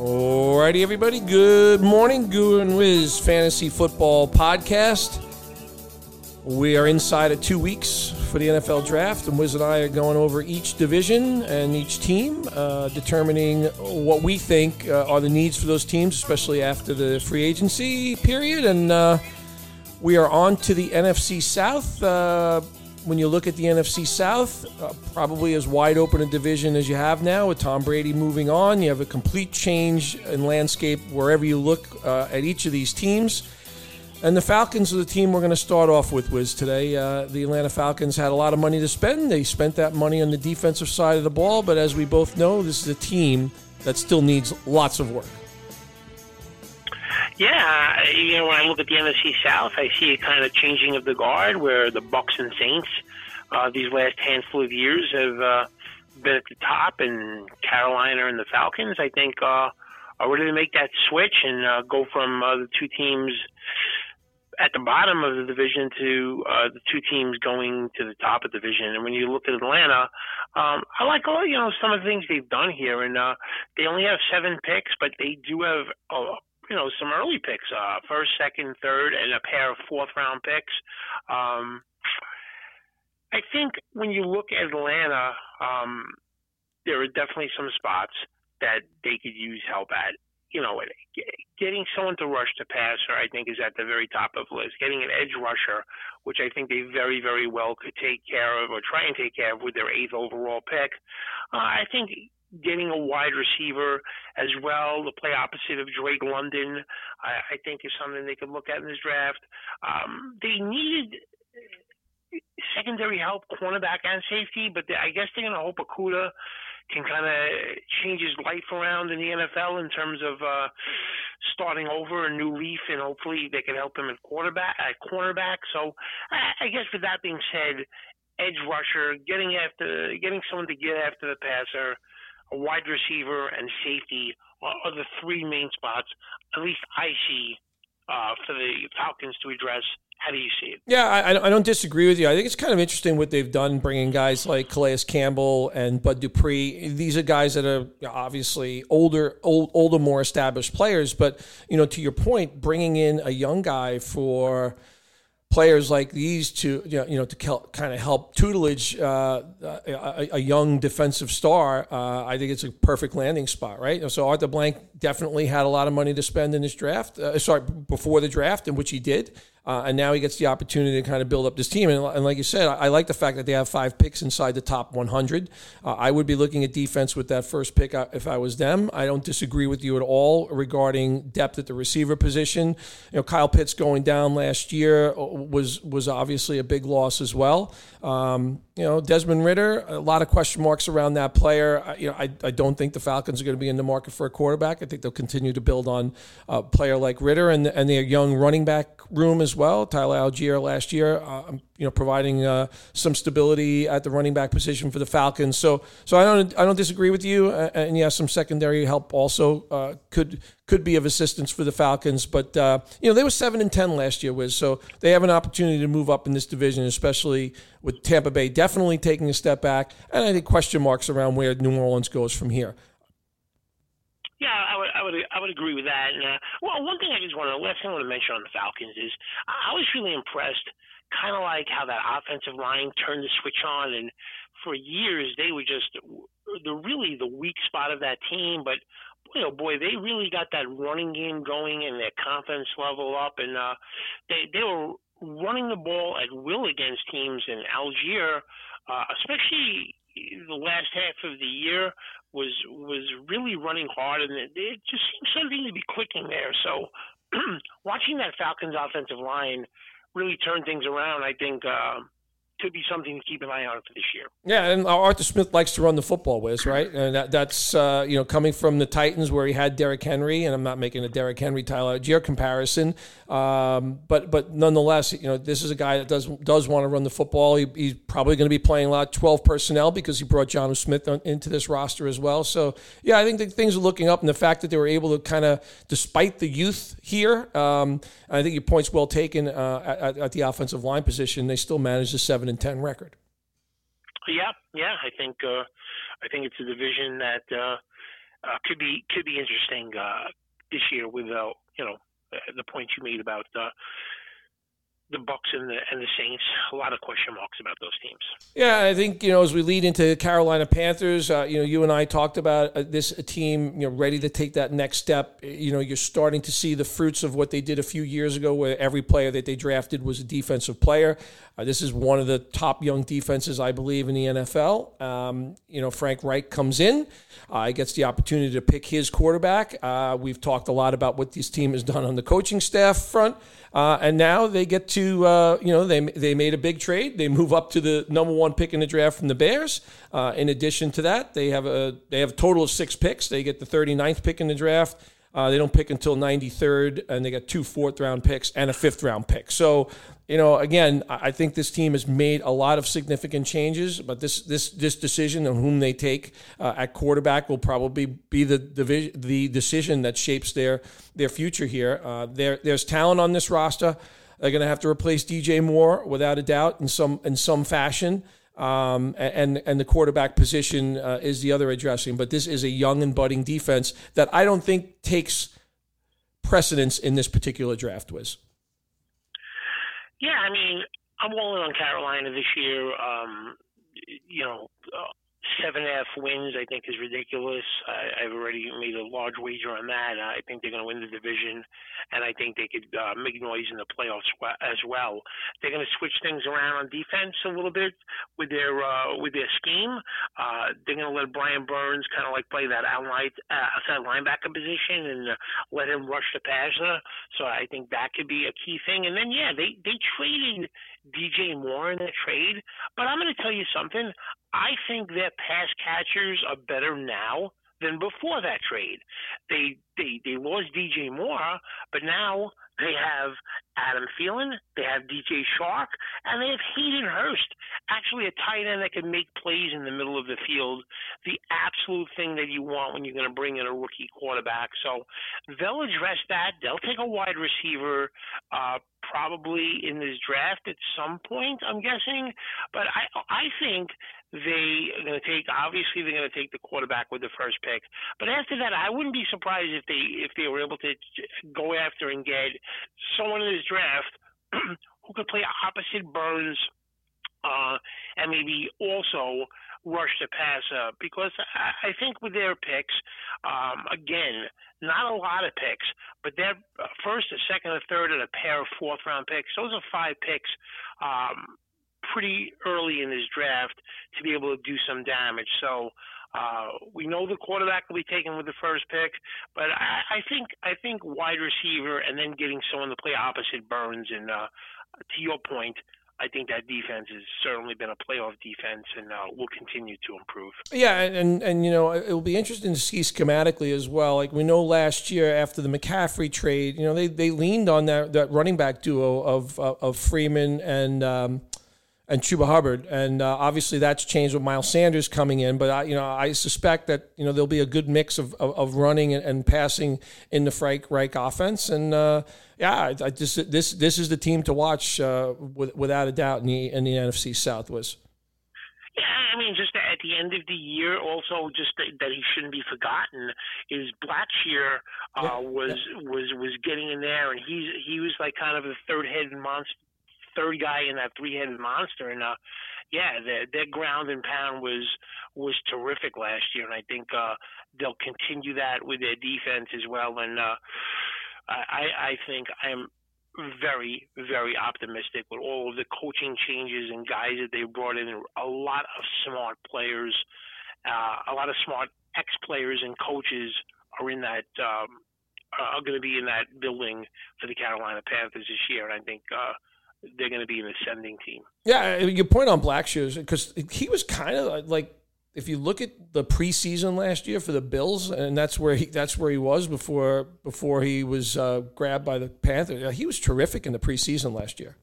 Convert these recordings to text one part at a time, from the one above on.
Alrighty, everybody. Good morning, Guru and Wiz Fantasy Football Podcast. We are inside of two weeks for the NFL Draft, and Wiz and I are going over each division and each team, uh, determining what we think uh, are the needs for those teams, especially after the free agency period. And uh, we are on to the NFC South. When you look at the NFC South, uh, probably as wide open a division as you have now, with Tom Brady moving on. You have a complete change in landscape wherever you look uh, at each of these teams. And the Falcons are the team we're going to start off with, Wiz, today. Uh, the Atlanta Falcons had a lot of money to spend. They spent that money on the defensive side of the ball, but as we both know, this is a team that still needs lots of work. Yeah, you know, when I look at the NFC South, I see a kind of changing of the guard where the Bucks and Saints uh, these last handful of years have uh, been at the top, and Carolina and the Falcons, I think, uh, are ready to make that switch and uh, go from uh, the two teams at the bottom of the division to uh, the two teams going to the top of the division. And when you look at Atlanta, um, I like all you know some of the things they've done here, and uh, they only have seven picks, but they do have uh, you know some early picks, uh, first, second, third, and a pair of fourth round picks. Um, I think when you look at Atlanta, um, there are definitely some spots that they could use help at. You know, getting someone to rush the passer, I think, is at the very top of the list. Getting an edge rusher, which I think they very, very well could take care of or try and take care of with their eighth overall pick. Uh, I think getting a wide receiver as well to play opposite of Drake London, I, I think is something they could look at in this draft. Um, they needed secondary help, cornerback and safety, but they, I guess they're going to hope Okudah can kind of change his life around in the NFL in terms of uh, starting over a new leaf, and hopefully they can help him at quarterback, at cornerback. So I, I guess with that being said, edge rusher, getting after, getting someone to get after the passer wide receiver, and safety are, the three main spots, at least I see, uh, for the Falcons to address. How do you see it? Yeah, I, I, don't disagree with you. I think it's kind of interesting what they've done, bringing guys like Calais Campbell and Bud Dupree. These are guys that are obviously older, old, older, more established players. But you know, to your point, bringing in a young guy for players like these to you know, to kind of help tutelage uh, a, a, young defensive star, uh, I think it's a perfect landing spot, right? So Arthur Blank definitely had a lot of money to spend in this draft. Uh, sorry, before the draft, in which he did. Uh, and now he gets the opportunity to kind of build up this team. And, and like you said, I, I, like the fact that they have five picks inside the top 100. Uh, I would be looking at defense with that first pick uh, if I was them. I don't disagree with you at all regarding depth at the receiver position. You know, Kyle Pitts going down last year uh, was was obviously a big loss as well. Um, you know, Desmond Ridder, a lot of question marks around that player. I, you know, I, I don't think the Falcons are going to be in the market for a quarterback. I think they'll continue to build on a player like Ritter, and and their young running back room as well. Tyler Allgeier last year, uh, you know, providing uh, some stability at the running back position for the Falcons. So, so I don't, I don't disagree with you. Uh, and yes, some secondary help also uh, could could be of assistance for the Falcons. But uh, you know, they were seven and ten last year, Wiz. So they have an opportunity to move up in this division, especially with Tampa Bay definitely taking a step back, and I think question marks around where New Orleans goes from here. Yeah, I would, I would, I would agree with that. And, uh, well, one thing I just want to, last thing I want to mention on the Falcons is I was really impressed kind of like how that offensive line turned the switch on, and for years they were just the really the weak spot of that team. But you know, boy, they really got that running game going and their confidence level up, and uh, they they were running the ball at will against teams in Allgeier, uh, especially the last half of the year was was really running hard, and it, it just seemed something to be clicking there. So, watching that Falcons offensive line really turn things around, I think uh, could be something to keep an eye on for this year. Yeah, and Arthur Smith likes to run the football, Wiz, right? And that, that's uh, you know coming from the Titans where he had Derrick Henry, and I'm not making a Derrick Henry Tyler Allgeier comparison, um, but but nonetheless, you know this is a guy that does does want to run the football. He, he's probably going to be playing a lot 12 personnel because he brought Jonnu Smith on, into this roster as well. So yeah, I think that things are looking up, and the fact that they were able to kind of, despite the youth here, um, I think your point's well taken uh, at, at the offensive line position. They still managed a seven and ten record. Yeah, yeah, I think uh, I think it's a division that uh, uh, could be could be interesting uh, this year with uh, you know the point you made about uh, the Bucks and the and the Saints. A lot of question marks about those teams. Yeah, I think you know as we lead into the Carolina Panthers, uh, you know, you and I talked about uh, this team, you know, ready to take that next step. You know, you're starting to see the fruits of what they did a few years ago, where every player that they drafted was a defensive player. Uh, this is one of the top young defenses, I believe, in the NFL. Um, you know, Frank Reich comes in, uh, he gets the opportunity to pick his quarterback. Uh, we've talked a lot about what this team has done on the coaching staff front. Uh, and now they get to, uh, you know, they, they made a big trade. They move up to the number one pick in the draft from the Bears. Uh, in addition to that, they have a they have a total of six picks. They get the 39th pick in the draft. Uh, they don't pick until 93rd, and they got two fourth round picks and a fifth round pick. So, you know, again, I think this team has made a lot of significant changes, but this this this decision of whom they take uh, at quarterback will probably be the the, the decision that shapes their their future here. Uh, there there's talent on this roster. They're going to have to replace DJ Moore without a doubt in some in some fashion. Um, and and the quarterback position uh, is the other addressing. But this is a young and budding defense that I don't think takes precedence in this particular draft. Wiz yeah, I mean, I'm all in on Carolina this year. Um, you know, uh, seven and a half wins, I think, is ridiculous. I, I've already made a large wager on that. I think they're going to win the division, and I think they could uh, make noise in the playoffs as well. They're going to switch things around on defense a little bit with their uh, with their scheme. Uh, they're going to let Brian Burns kind of like play that outside uh, outside linebacker position and uh, let him rush the passer. So I think that could be a key thing. And then yeah, they they traded DJ Moore in that trade, but I'm going to tell you something. I think their pass catchers are better now than before that trade. They they they lost DJ Moore, but now they have Adam Thielen, they have DJ Chark, and they have Hayden Hurst, actually a tight end that can make plays in the middle of the field. The absolute thing that you want when you're going to bring in a rookie quarterback. So they'll address that. They'll take a wide receiver, uh, probably in this draft at some point. I'm guessing, but I I think they are going to take obviously they're going to take the quarterback with the first pick but after that i wouldn't be surprised if they if they were able to go after and get someone in this draft who could play opposite burns uh and maybe also rush the passer because I, I think with their picks, um, again, not a lot of picks, but their first, a second, a third, and a pair of fourth round picks. Those are five picks. Um, pretty early in his draft to be able to do some damage. So uh, we know the quarterback will be taken with the first pick, but I, I think I think wide receiver and then getting someone to play opposite Burns and uh, to your point, I think that defense has certainly been a playoff defense and uh, will continue to improve. Yeah, and and you know it will be interesting to see schematically as well. Like we know last year after the McCaffrey trade, you know they, they leaned on that that running back duo of of Freeman and. Um, and Chuba Hubbard, and uh, obviously that's changed with Miles Sanders coming in. But I, you know, I suspect that you know there'll be a good mix of, of, of running and, and, passing in the Frank Reich offense. And uh, yeah, I, I, just this this is the team to watch uh, with, without a doubt in the in the NFC South Wiz. Yeah, I mean, just at the end of the year, also just that, that he shouldn't be forgotten is Blackshear uh, yeah, was yeah. was was getting in there, and he's he was like kind of the third head monster third guy in that three-headed monster. And uh, yeah, their, their ground and pound was was terrific last year, and I think uh, they'll continue that with their defense as well. And uh, I, I think I'm very, very optimistic with all of the coaching changes and guys that they brought in. A lot of smart players, uh, a lot of smart ex-players and coaches are in that. Um, are going to be in that building for the Carolina Panthers this year, and I think uh, they're going to be an ascending team. Yeah, your point on Blackshear because he was kind of like if you look at the preseason last year for the Bills, and that's where he that's where he was before before he was uh, grabbed by the Panthers. He was terrific in the preseason last year.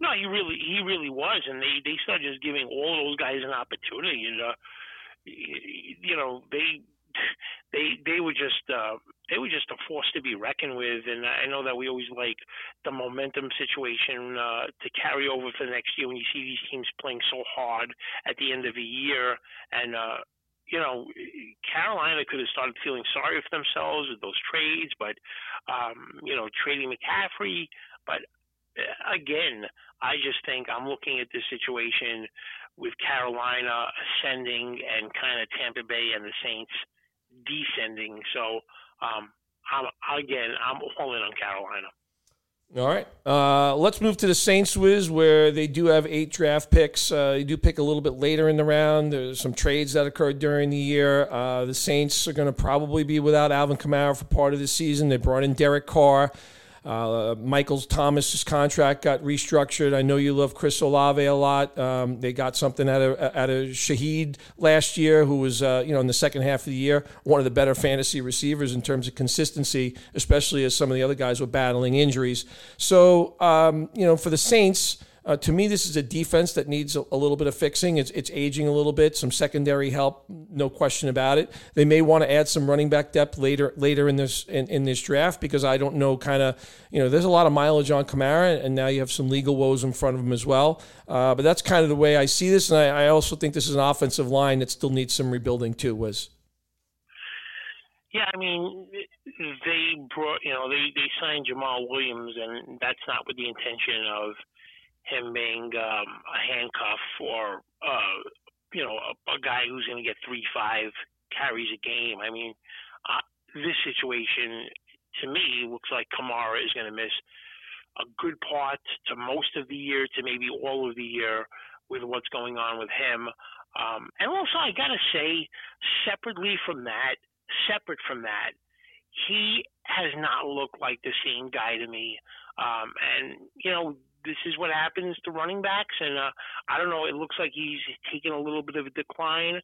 No, he really he really was, and they they started just giving all those guys an opportunity, and uh, you know they they they were just uh, they were just a force to be reckoned with. And I know that we always like the momentum situation uh, to carry over for the next year when you see these teams playing so hard at the end of a year and. Uh, you know, Carolina could have started feeling sorry for themselves with those trades, but um, you know, trading McCaffrey. But uh, again, I just think I'm looking at this situation with Carolina ascending and kind of Tampa Bay and the Saints descending. So um, I'm, again, I'm all in on Carolina. All right. Uh, let's move to the Saints Wiz, where they do have eight draft picks. Uh, they do pick a little bit later in the round. There's some trades that occurred during the year. Uh, the Saints are going to probably be without Alvin Kamara for part of the season. They brought in Derek Carr. Uh, Michael Thomas's contract got restructured. I know you love Chris Olave a lot. Um, they got something out of out of Shaheed last year, who was uh, you know in the second half of the year one of the better fantasy receivers in terms of consistency, especially as some of the other guys were battling injuries. So um, you know for the Saints. Uh, to me, this is a defense that needs a, a, little bit of fixing. It's, it's aging a little bit, some secondary help, no question about it. They may want to add some running back depth later later in this in, in this draft because I don't know kind of you know there's a lot of mileage on Kamara and now you have some legal woes in front of him as well. Uh, but that's kind of the way I see this, and I, I, also think this is an offensive line that still needs some rebuilding too. Wiz yeah, I mean, they brought, you know, they, they signed Jamaal Williams, and that's not with the intention of him being um, a handcuff or uh, you know a, a guy who's going to get three five carries a game. I mean, uh, this situation to me looks like Kamara is going to miss a good part to most of the year to maybe all of the year with what's going on with him. Um, and also, I got to say, separately from that, separate from that, he has not looked like the same guy to me. Um, and you know, this is what happens to running backs. And uh, I don't know. It looks like he's taking a little bit of a decline.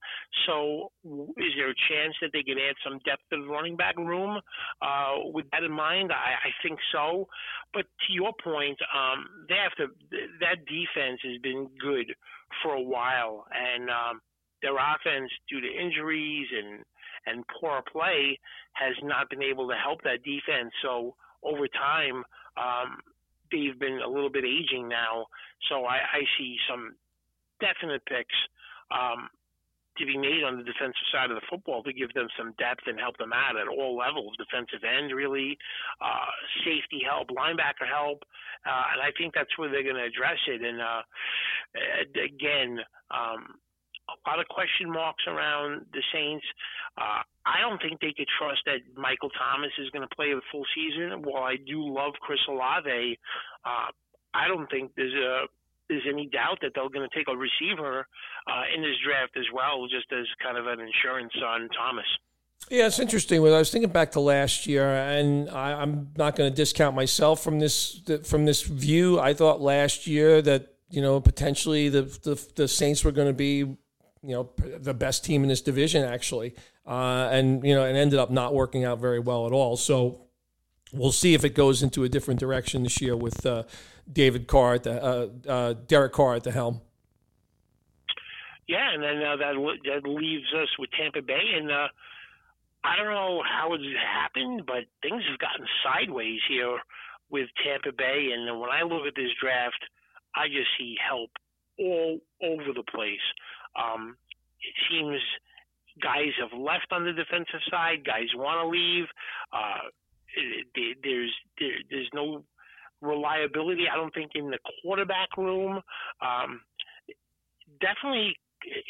So, is there a chance that they can add some depth to the running back room? Uh, with that in mind, I, I think so. But to your point, um, they have to. That defense has been good for a while, and um, their offense, due to injuries and and poor play, has not been able to help that defense. So over time, um, they've been a little bit aging now, so I, I see some definite picks um, to be made on the defensive side of the football to give them some depth and help them out at all levels, defensive end really, uh, safety help, linebacker help, uh, and I think that's where they're going to address it. And uh, again, um, a lot of question marks around the Saints. Uh, I don't think they could trust that Michael Thomas is going to play a full season. While I do love Chris Olave, uh, I don't think there's a there's any doubt that they're going to take a receiver uh, in this draft as well, just as kind of an insurance on Thomas. Yeah, it's interesting. When I was thinking back to last year, and I, am not going to discount myself from this from this view. I thought last year that you know potentially the the, the Saints were going to be you know the best team in this division actually, uh, and you know it ended up not working out very well at all. So we'll see if it goes into a different direction this year with uh, David Carr at the uh, uh Derek Carr at the helm. Yeah, and then uh, that that leaves us with Tampa Bay, and uh, I don't know how it's happened, but things have gotten sideways here with Tampa Bay. And when I look at this draft, I just see help all over the place. Um, it seems guys have left on the defensive side. Guys want to leave. Uh, there's there, there's no reliability. I don't think in the quarterback room. Um, definitely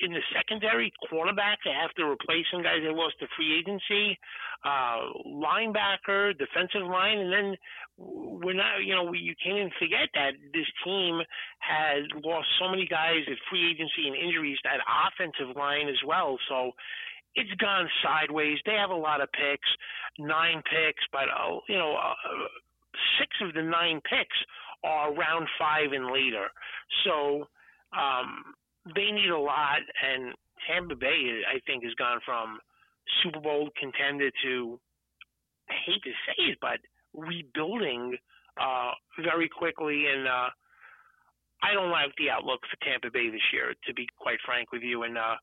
in the secondary, they have to replace some guys they lost to free agency, uh, linebacker, defensive line, and then we're not, you know, we, you can't even forget that this team has lost so many guys at free agency and injuries that offensive line as well. So it's gone sideways. They have a lot of picks, nine picks, but uh, you know, uh, six of the nine picks are round five and later. So um, they need a lot, and Tampa Bay, I think, has gone from Super Bowl contender to I hate to say it, but rebuilding uh, very quickly. And uh, I don't like the outlook for Tampa Bay this year, to be quite frank with you. And uh,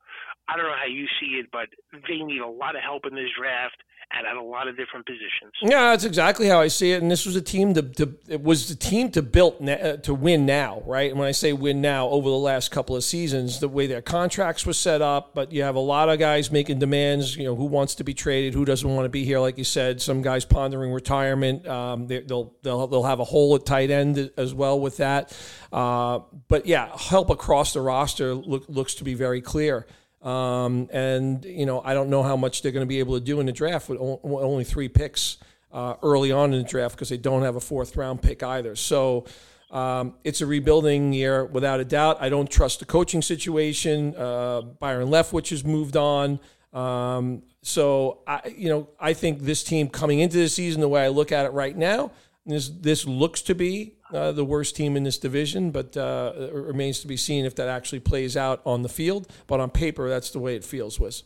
I don't know how you see it, but they need a lot of help in this draft, at, a lot of different positions. Yeah, that's exactly how I see it. And this was a team to, to it was the team to build uh, to win now, right? And when I say win now, over the last couple of seasons, the way their contracts were set up, but you have a lot of guys making demands. You know, who wants to be traded, who doesn't want to be here, like you said. Some guys pondering retirement. Um, they, will they'll they'll have a hole at tight end as well with that. Uh, but yeah, help across the roster look, looks to be very clear. Um, and you know, I don't know how much they're going to be able to do in the draft with only three picks uh, early on in the draft because they don't have a fourth round pick either. So. Um, it's a rebuilding year without a doubt. I don't trust the coaching situation. Uh, Byron Leftwich has moved on. Um, so I, you know, I think this team coming into the season, the way I look at it right now, this this looks to be uh, the worst team in this division, but uh, it remains to be seen if that actually plays out on the field. But on paper, that's the way it feels, Wiz.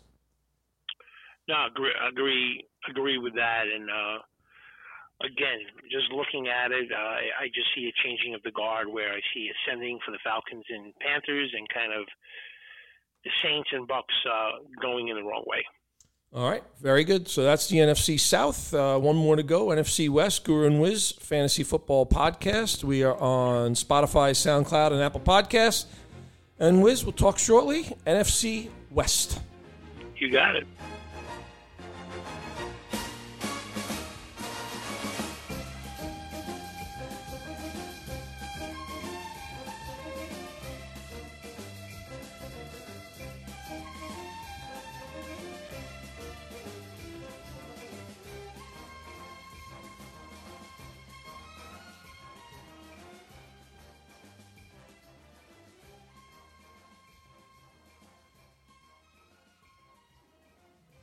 No, agree, agree, agree with that. And uh, again, just looking at it, uh, I just see a changing of the guard where I see ascending for the Falcons and Panthers, and kind of the Saints and Bucks uh, going in the wrong way. All right, very good. So that's the NFC South. Uh, one more to go. NFC West, Guru and Wiz Fantasy Football Podcast. We are on Spotify, SoundCloud, and Apple Podcasts. And Wiz, we'll talk shortly. NFC West. You got it.